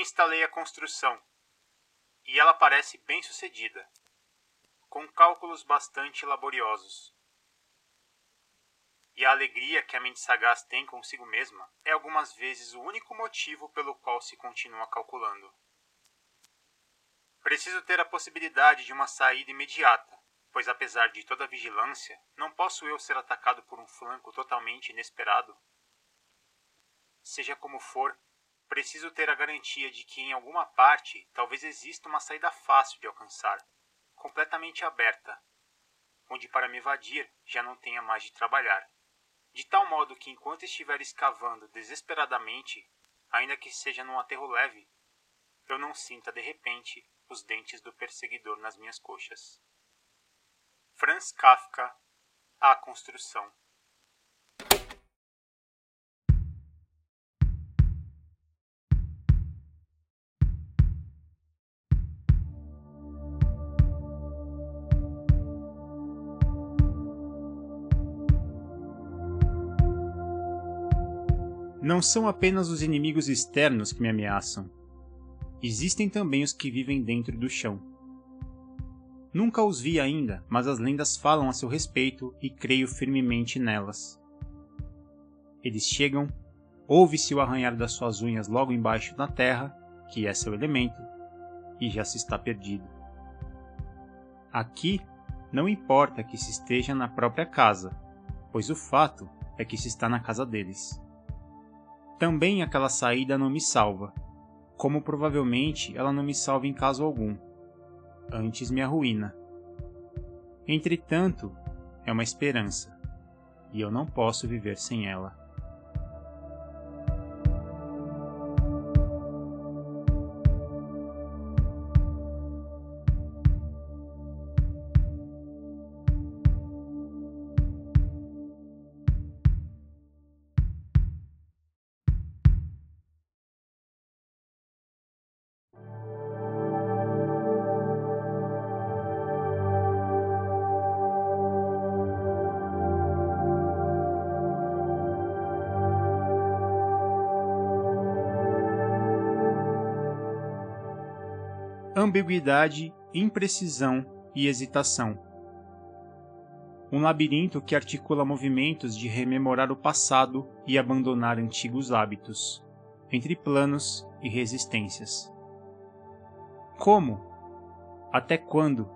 Instalei a construção e ela parece bem sucedida, com cálculos bastante laboriosos. E a alegria que a mente sagaz tem consigo mesma é algumas vezes o único motivo pelo qual se continua calculando. Preciso ter a possibilidade de uma saída imediata, pois apesar de toda a vigilância, não posso eu ser atacado por um flanco totalmente inesperado. Seja como for, preciso ter a garantia de que em alguma parte talvez exista uma saída fácil de alcançar, completamente aberta, onde para me evadir já não tenha mais de trabalhar. De tal modo que enquanto estiver escavando desesperadamente, ainda que seja num aterro leve, eu não sinta de repente os dentes do perseguidor nas minhas coxas. Franz Kafka, A Construção Não são apenas os inimigos externos que me ameaçam. Existem também os que vivem dentro do chão. Nunca os vi ainda, mas as lendas falam a seu respeito e creio firmemente nelas. Eles chegam, ouve-se o arranhar das suas unhas logo embaixo da terra, que é seu elemento, e já se está perdido. Aqui, não importa que se esteja na própria casa, pois o fato é que se está na casa deles. Também aquela saída não me salva, como provavelmente ela não me salva em caso algum. Antes me arruína. Entretanto, é uma esperança, e eu não posso viver sem ela. Ambiguidade, imprecisão e hesitação. Um labirinto que articula movimentos de rememorar o passado e abandonar antigos hábitos, entre planos e resistências. Como? Até quando?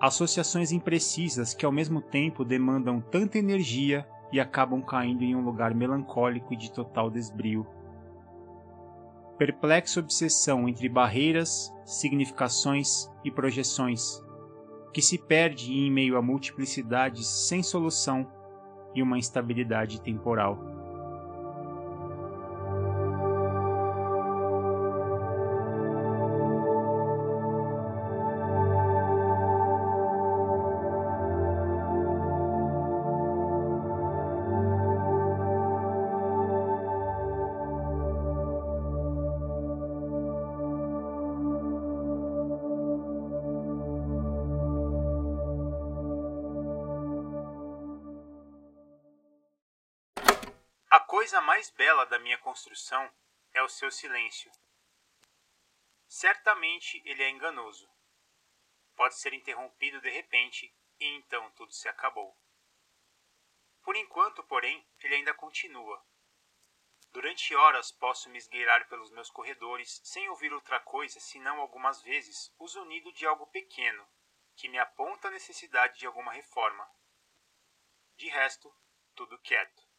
Associações imprecisas que ao mesmo tempo demandam tanta energia e acabam caindo em um lugar melancólico e de total desbrio perplexa obsessão entre barreiras, significações e projeções, que se perde em meio a multiplicidades sem solução e uma instabilidade temporal. Coisa mais bela da minha construção é o seu silêncio. Certamente ele é enganoso. Pode ser interrompido de repente e então tudo se acabou. Por enquanto, porém, ele ainda continua. Durante horas posso me esgueirar pelos meus corredores sem ouvir outra coisa senão algumas vezes o zunido de algo pequeno que me aponta a necessidade de alguma reforma. De resto, tudo quieto.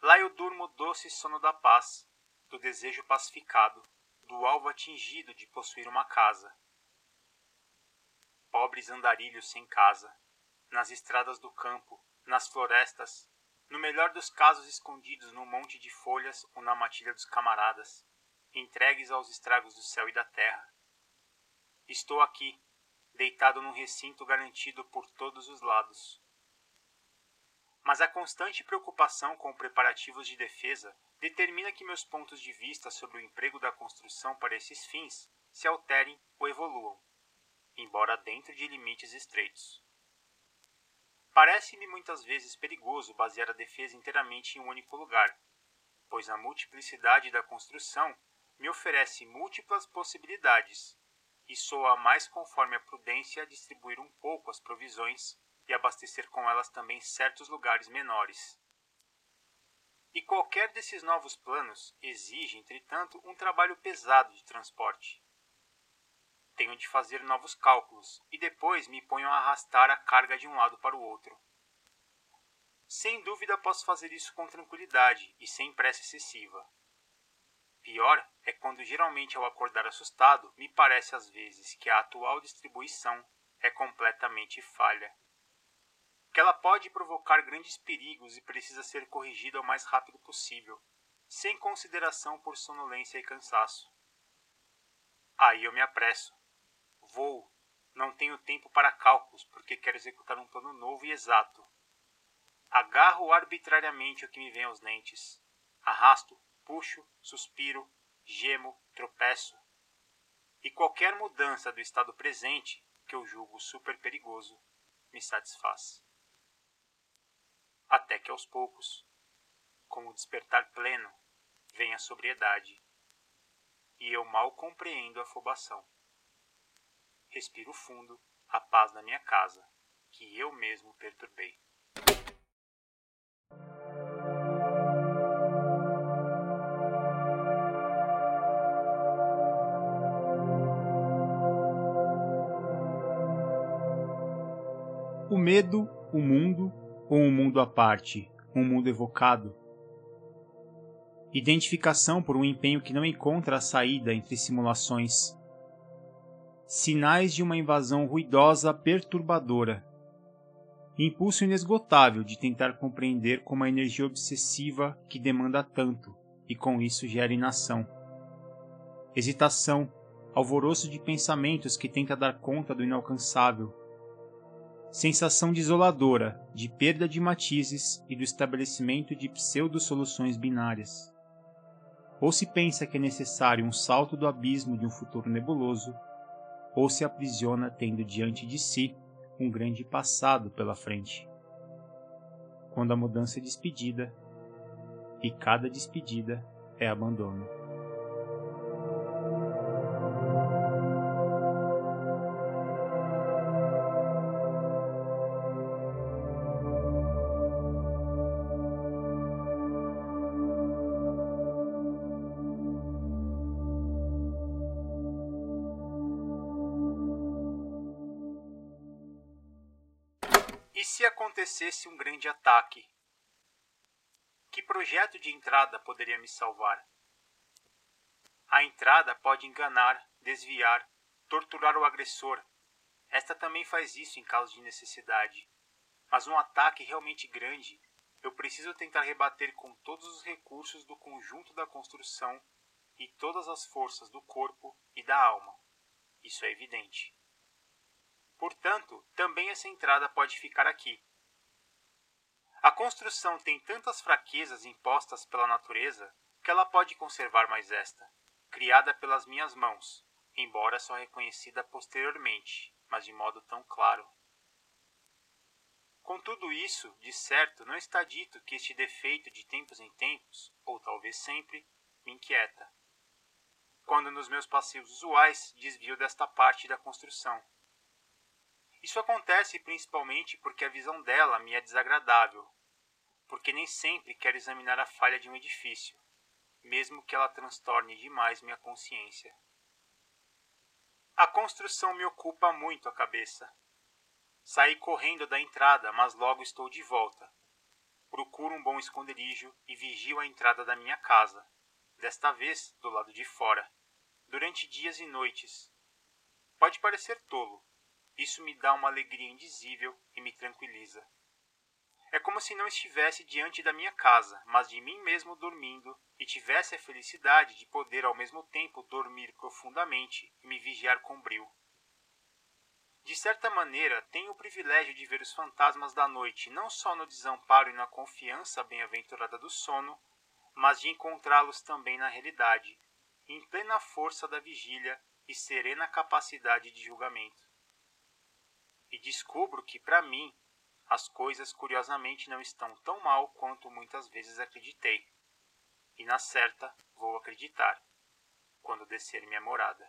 Lá eu durmo o doce sono da paz, do desejo pacificado, do alvo atingido de possuir uma casa. Pobres andarilhos sem casa, nas estradas do campo, nas florestas, no melhor dos casos escondidos num monte de folhas ou na matilha dos camaradas, entregues aos estragos do céu e da terra. Estou aqui, deitado num recinto garantido por todos os lados mas a constante preocupação com preparativos de defesa determina que meus pontos de vista sobre o emprego da construção para esses fins se alterem ou evoluam, embora dentro de limites estreitos. Parece-me muitas vezes perigoso basear a defesa inteiramente em um único lugar, pois a multiplicidade da construção me oferece múltiplas possibilidades, e sou a mais conforme a prudência distribuir um pouco as provisões e abastecer com elas também certos lugares menores. E qualquer desses novos planos exige, entretanto, um trabalho pesado de transporte. Tenho de fazer novos cálculos e depois me ponho a arrastar a carga de um lado para o outro. Sem dúvida posso fazer isso com tranquilidade e sem pressa excessiva. Pior é quando, geralmente, ao acordar assustado, me parece às vezes que a atual distribuição é completamente falha. Que ela pode provocar grandes perigos e precisa ser corrigida o mais rápido possível, sem consideração por sonolência e cansaço. Aí eu me apresso. Vou. Não tenho tempo para cálculos, porque quero executar um plano novo e exato. Agarro arbitrariamente o que me vem aos dentes. Arrasto, puxo, suspiro, gemo, tropeço. E qualquer mudança do estado presente, que eu julgo super perigoso, me satisfaz. Até que aos poucos, com o despertar pleno, vem a sobriedade, e eu mal compreendo a afobação. Respiro fundo a paz da minha casa, que eu mesmo perturbei. O medo, o mundo ou um mundo à parte, um mundo evocado? Identificação por um empenho que não encontra a saída entre simulações. Sinais de uma invasão ruidosa perturbadora. Impulso inesgotável de tentar compreender como a energia obsessiva que demanda tanto e com isso gera inação. Hesitação, alvoroço de pensamentos que tenta dar conta do inalcançável, sensação desoladora de perda de matizes e do estabelecimento de pseudo-soluções binárias. Ou se pensa que é necessário um salto do abismo de um futuro nebuloso, ou se aprisiona tendo diante de si um grande passado pela frente. Quando a mudança é despedida, e cada despedida é abandono. Se acontecesse um grande ataque? Que projeto de entrada poderia me salvar? A entrada pode enganar, desviar, torturar o agressor. Esta também faz isso em caso de necessidade. Mas um ataque realmente grande, eu preciso tentar rebater com todos os recursos do conjunto da construção e todas as forças do corpo e da alma. Isso é evidente. Portanto, também essa entrada pode ficar aqui. A construção tem tantas fraquezas impostas pela natureza que ela pode conservar mais esta, criada pelas minhas mãos, embora só reconhecida posteriormente, mas de modo tão claro. Com tudo isso, de certo, não está dito que este defeito de tempos em tempos, ou talvez sempre, me inquieta. Quando nos meus passeios usuais desvio desta parte da construção, isso acontece principalmente porque a visão dela me é desagradável, porque nem sempre quero examinar a falha de um edifício, mesmo que ela transtorne demais minha consciência. A construção me ocupa muito a cabeça. Saí correndo da entrada, mas logo estou de volta. Procuro um bom esconderijo e vigio a entrada da minha casa, desta vez do lado de fora, durante dias e noites. Pode parecer tolo, isso me dá uma alegria indizível e me tranquiliza. É como se não estivesse diante da minha casa, mas de mim mesmo dormindo, e tivesse a felicidade de poder ao mesmo tempo dormir profundamente e me vigiar com brio. De certa maneira, tenho o privilégio de ver os fantasmas da noite não só no desamparo e na confiança bem-aventurada do sono, mas de encontrá-los também na realidade, em plena força da vigília e serena capacidade de julgamento e descubro que, para mim, as coisas curiosamente não estão tão mal quanto muitas vezes acreditei. e na certa vou acreditar quando descer minha morada.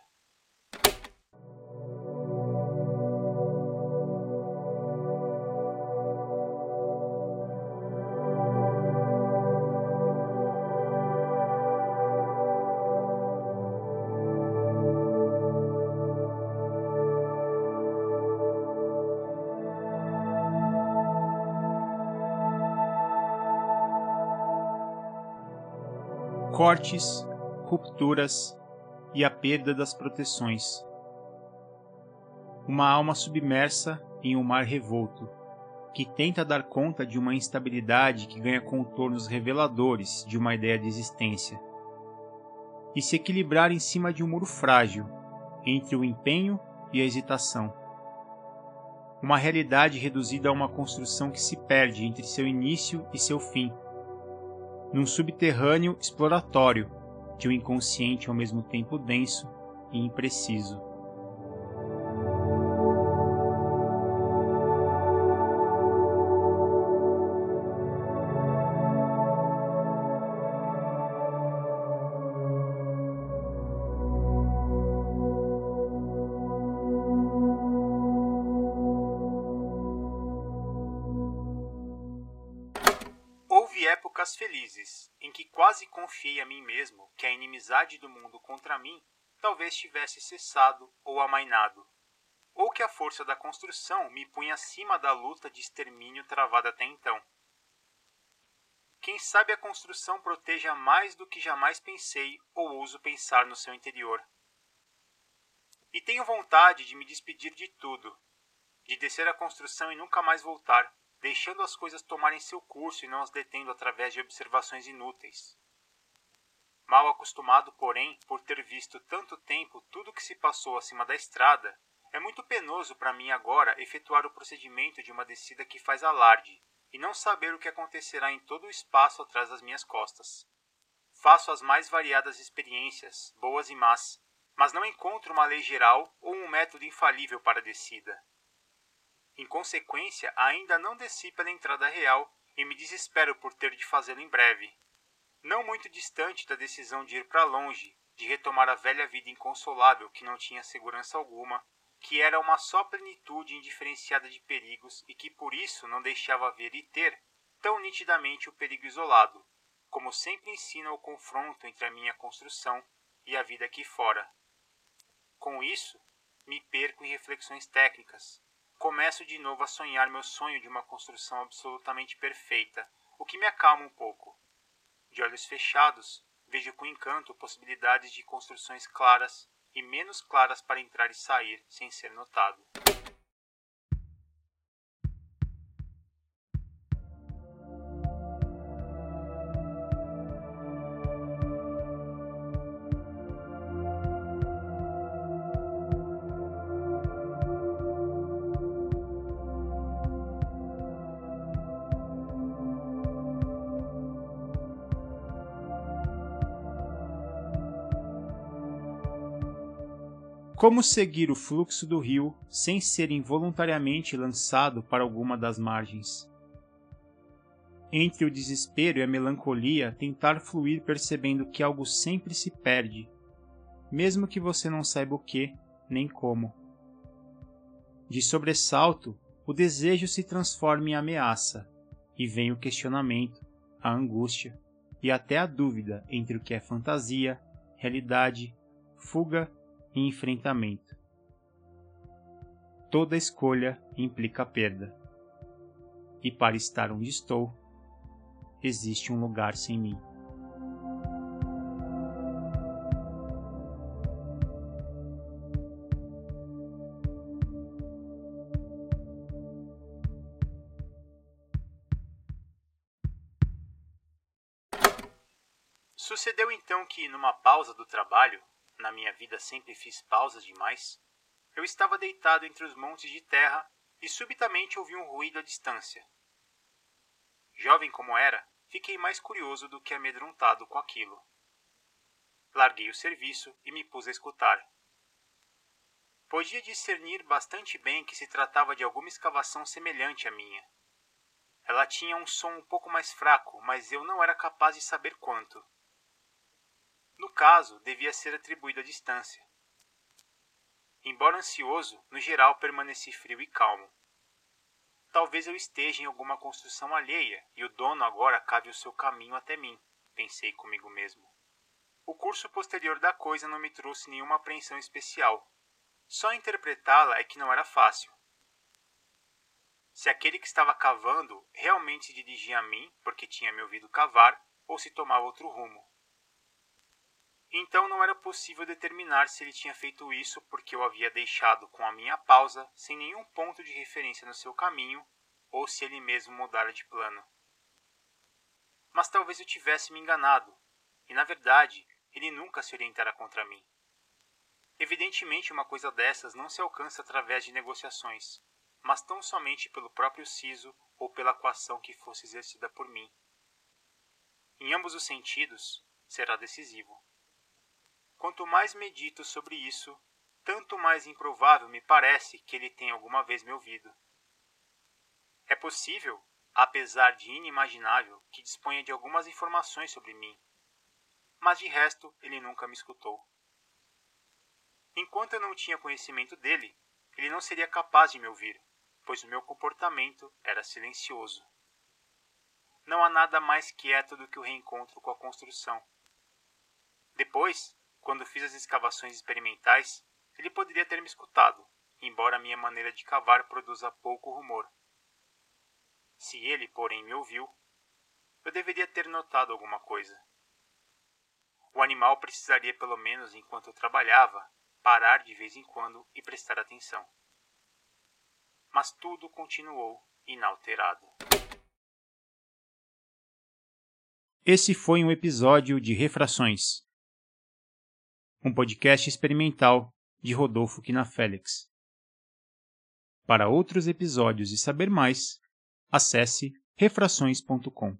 Cortes, rupturas e a perda das proteções. Uma alma submersa em um mar revolto, que tenta dar conta de uma instabilidade que ganha contornos reveladores de uma ideia de existência, e se equilibrar em cima de um muro frágil entre o empenho e a hesitação. Uma realidade reduzida a uma construção que se perde entre seu início e seu fim num subterrâneo exploratório de um inconsciente ao mesmo tempo denso e impreciso. Épocas felizes, em que quase confiei a mim mesmo que a inimizade do mundo contra mim talvez tivesse cessado ou amainado, ou que a força da construção me punha acima da luta de extermínio travada até então. Quem sabe a construção proteja mais do que jamais pensei ou ouso pensar no seu interior. E tenho vontade de me despedir de tudo, de descer a construção e nunca mais voltar, deixando as coisas tomarem seu curso e não as detendo através de observações inúteis. Mal acostumado, porém, por ter visto tanto tempo tudo o que se passou acima da estrada, é muito penoso para mim agora efetuar o procedimento de uma descida que faz alarde e não saber o que acontecerá em todo o espaço atrás das minhas costas. Faço as mais variadas experiências, boas e más, mas não encontro uma lei geral ou um método infalível para a descida. Em consequência, ainda não desci pela entrada real e me desespero por ter de fazê-lo em breve. Não muito distante da decisão de ir para longe, de retomar a velha vida inconsolável que não tinha segurança alguma, que era uma só plenitude indiferenciada de perigos e que por isso não deixava ver e ter tão nitidamente o perigo isolado, como sempre ensina o confronto entre a minha construção e a vida aqui fora. Com isso, me perco em reflexões técnicas, começo de novo a sonhar meu sonho de uma construção absolutamente perfeita, o que me acalma um pouco. De olhos fechados, vejo com encanto possibilidades de construções claras e menos claras para entrar e sair sem ser notado. Como seguir o fluxo do rio sem ser involuntariamente lançado para alguma das margens? Entre o desespero e a melancolia, tentar fluir percebendo que algo sempre se perde, mesmo que você não saiba o que nem como. De sobressalto, o desejo se transforma em ameaça, e vem o questionamento, a angústia e até a dúvida entre o que é fantasia, realidade, fuga e enfrentamento. Toda escolha implica perda. E para estar onde estou, existe um lugar sem mim. Sucedeu então que, numa pausa do trabalho, na minha vida sempre fiz pausas demais, eu estava deitado entre os montes de terra e subitamente ouvi um ruído à distância. Jovem como era, fiquei mais curioso do que amedrontado com aquilo. Larguei o serviço e me pus a escutar. Podia discernir bastante bem que se tratava de alguma escavação semelhante à minha. Ela tinha um som um pouco mais fraco, mas eu não era capaz de saber quanto No caso, devia ser atribuído à distância. Embora ansioso, no geral permaneci frio e calmo. Talvez eu esteja em alguma construção alheia e o dono agora cave o seu caminho até mim, pensei comigo mesmo. O curso posterior da coisa não me trouxe nenhuma apreensão especial. Só interpretá-la é que não era fácil. Se aquele que estava cavando realmente se dirigia a mim porque tinha me ouvido cavar ou se tomava outro rumo. Então não era possível determinar se ele tinha feito isso porque eu havia deixado com a minha pausa sem nenhum ponto de referência no seu caminho ou se ele mesmo mudara de plano. Mas talvez eu tivesse me enganado, e na verdade ele nunca se orientara contra mim. Evidentemente, uma coisa dessas não se alcança através de negociações, mas tão somente pelo próprio siso ou pela coação que fosse exercida por mim. Em ambos os sentidos, será decisivo. Quanto mais medito sobre isso, tanto mais improvável me parece que ele tenha alguma vez me ouvido. É possível, apesar de inimaginável, que disponha de algumas informações sobre mim, mas de resto ele nunca me escutou. Enquanto eu não tinha conhecimento dele, ele não seria capaz de me ouvir, pois o meu comportamento era silencioso. Não há nada mais quieto do que o reencontro com a construção. Depois, quando fiz as escavações experimentais, ele poderia ter me escutado, embora minha maneira de cavar produza pouco rumor. Se ele, porém, me ouviu, eu deveria ter notado alguma coisa. O animal precisaria, pelo menos enquanto eu trabalhava, parar de vez em quando e prestar atenção. Mas tudo continuou inalterado. Esse foi um episódio de Refrações, um podcast experimental de Rodolfo Quinafélix. Para outros episódios e saber mais, acesse refrações.com.